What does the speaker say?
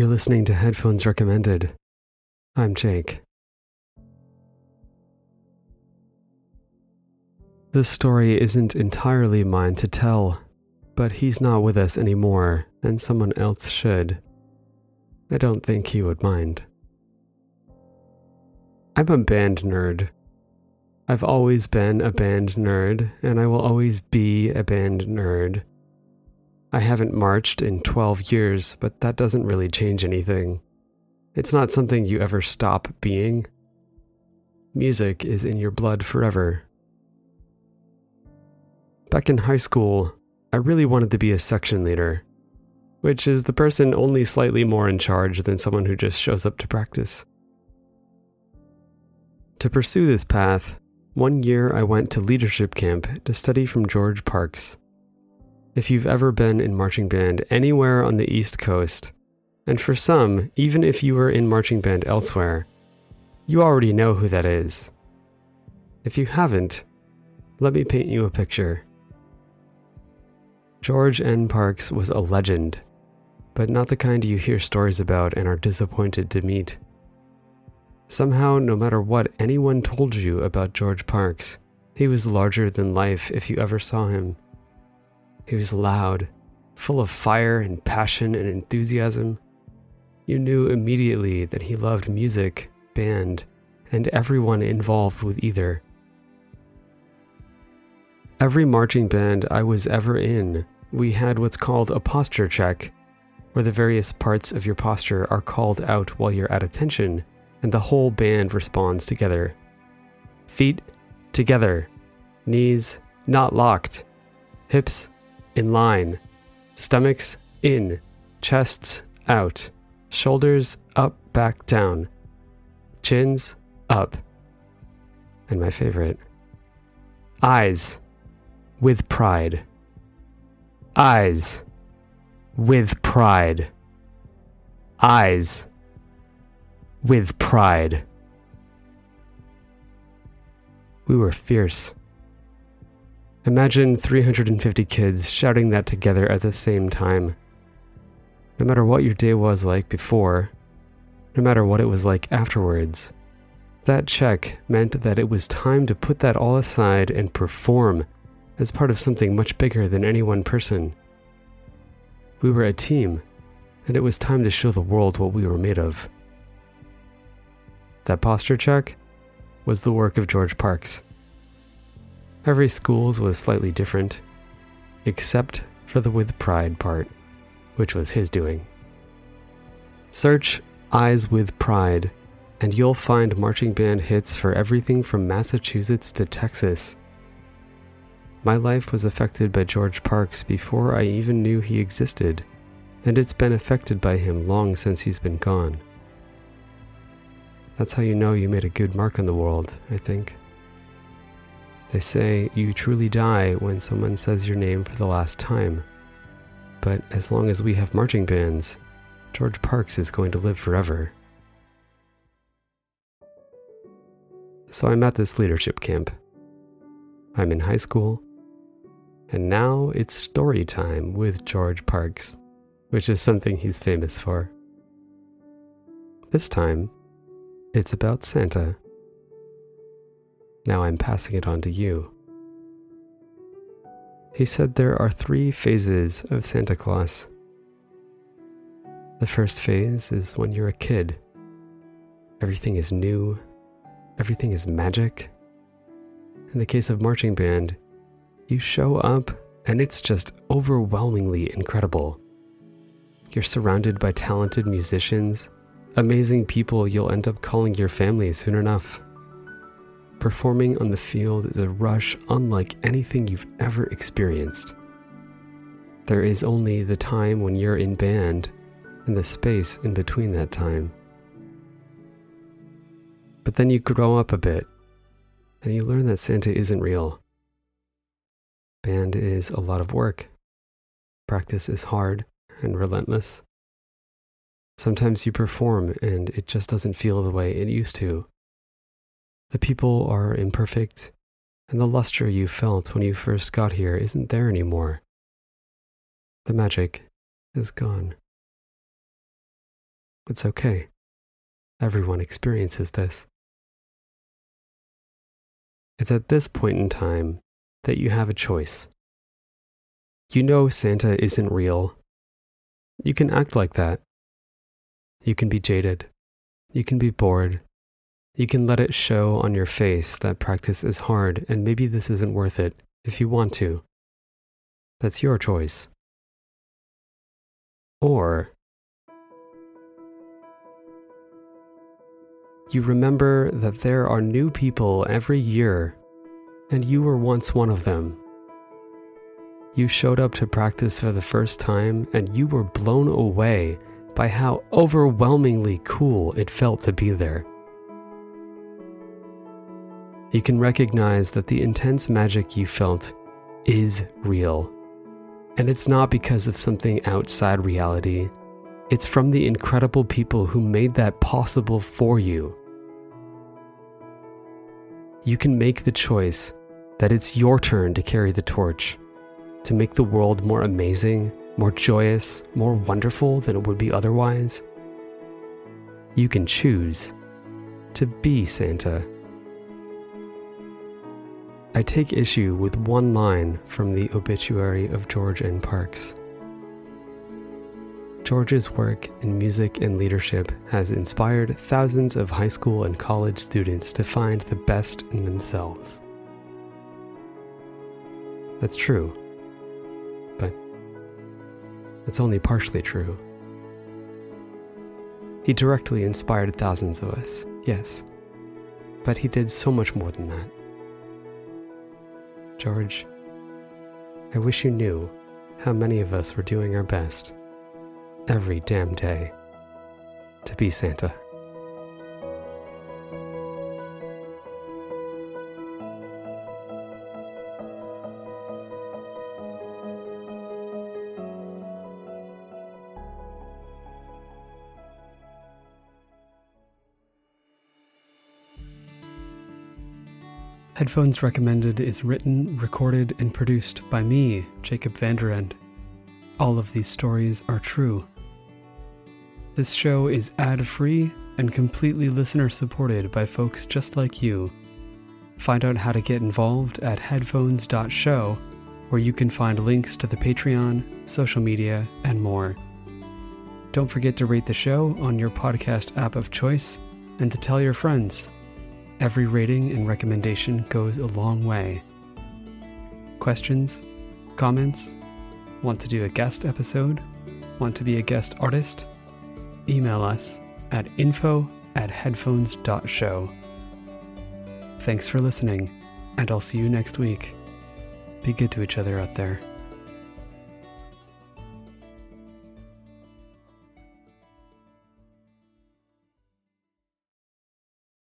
You're listening to Headphones Recommended. I'm Jake. This story isn't entirely mine to tell, but he's not with us anymore, and someone else should. I don't think he would mind. I'm a band nerd. I've always been a band nerd, and I will always be a band nerd. I haven't marched in 12 years, but that doesn't really change anything. It's not something you ever stop being. Music is in your blood forever. Back in high school, I really wanted to be a section leader, which is the person only slightly more in charge than someone who just shows up to practice. To pursue this path, one year I went to leadership camp to study from George Parks. If you've ever been in marching band anywhere on the East Coast, and for some, even if you were in marching band elsewhere, you already know who that is. If you haven't, let me paint you a picture. George N. Parks was a legend, but not the kind you hear stories about and are disappointed to meet. Somehow, no matter what anyone told you about George Parks, he was larger than life if you ever saw him. He was loud, full of fire and passion and enthusiasm. You knew immediately that he loved music, band, and everyone involved with either. Every marching band I was ever in, we had what's called a posture check, where the various parts of your posture are called out while you're at attention, and the whole band responds together. Feet together, knees not locked, hips in line, stomachs in, chests out, shoulders up, back, down, chins up. And my favorite, eyes with pride. Eyes with pride. Eyes with pride. We were fierce. Imagine 350 kids shouting that together at the same time. No matter what your day was like before, no matter what it was like afterwards, that check meant that it was time to put that all aside and perform as part of something much bigger than any one person. We were a team, and it was time to show the world what we were made of. That posture check was the work of George Parks. Every school's was slightly different, except for the with pride part, which was his doing. Search Eyes with Pride, and you'll find marching band hits for everything from Massachusetts to Texas. My life was affected by George Parks before I even knew he existed, and it's been affected by him long since he's been gone. That's how you know you made a good mark on the world, I think. They say you truly die when someone says your name for the last time. But as long as we have marching bands, George Parks is going to live forever. So I'm at this leadership camp. I'm in high school, and now it's story time with George Parks, which is something he's famous for. This time, it's about Santa. Now I'm passing it on to you. He said there are three phases of Santa Claus. The first phase is when you're a kid. Everything is new, everything is magic. In the case of marching band, you show up and it's just overwhelmingly incredible. You're surrounded by talented musicians, amazing people you'll end up calling your family soon enough. Performing on the field is a rush unlike anything you've ever experienced. There is only the time when you're in band and the space in between that time. But then you grow up a bit and you learn that Santa isn't real. Band is a lot of work. Practice is hard and relentless. Sometimes you perform and it just doesn't feel the way it used to. The people are imperfect, and the luster you felt when you first got here isn't there anymore. The magic is gone. It's okay. Everyone experiences this. It's at this point in time that you have a choice. You know Santa isn't real. You can act like that. You can be jaded. You can be bored. You can let it show on your face that practice is hard and maybe this isn't worth it if you want to. That's your choice. Or you remember that there are new people every year, and you were once one of them. You showed up to practice for the first time and you were blown away by how overwhelmingly cool it felt to be there. You can recognize that the intense magic you felt is real. And it's not because of something outside reality, it's from the incredible people who made that possible for you. You can make the choice that it's your turn to carry the torch to make the world more amazing, more joyous, more wonderful than it would be otherwise? You can choose to be Santa. I take issue with one line from the obituary of George N. Parks. George's work in music and leadership has inspired thousands of high school and college students to find the best in themselves. That's true. But it's only partially true. He directly inspired thousands of us, yes, but he did so much more than that. George, I wish you knew how many of us were doing our best every damn day to be Santa. Headphones Recommended is written, recorded, and produced by me, Jacob Vanderend. All of these stories are true. This show is ad free and completely listener supported by folks just like you. Find out how to get involved at headphones.show, where you can find links to the Patreon, social media, and more. Don't forget to rate the show on your podcast app of choice and to tell your friends. Every rating and recommendation goes a long way. Questions? Comments? Want to do a guest episode? Want to be a guest artist? Email us at info at headphones.show. Thanks for listening, and I'll see you next week. Be good to each other out there.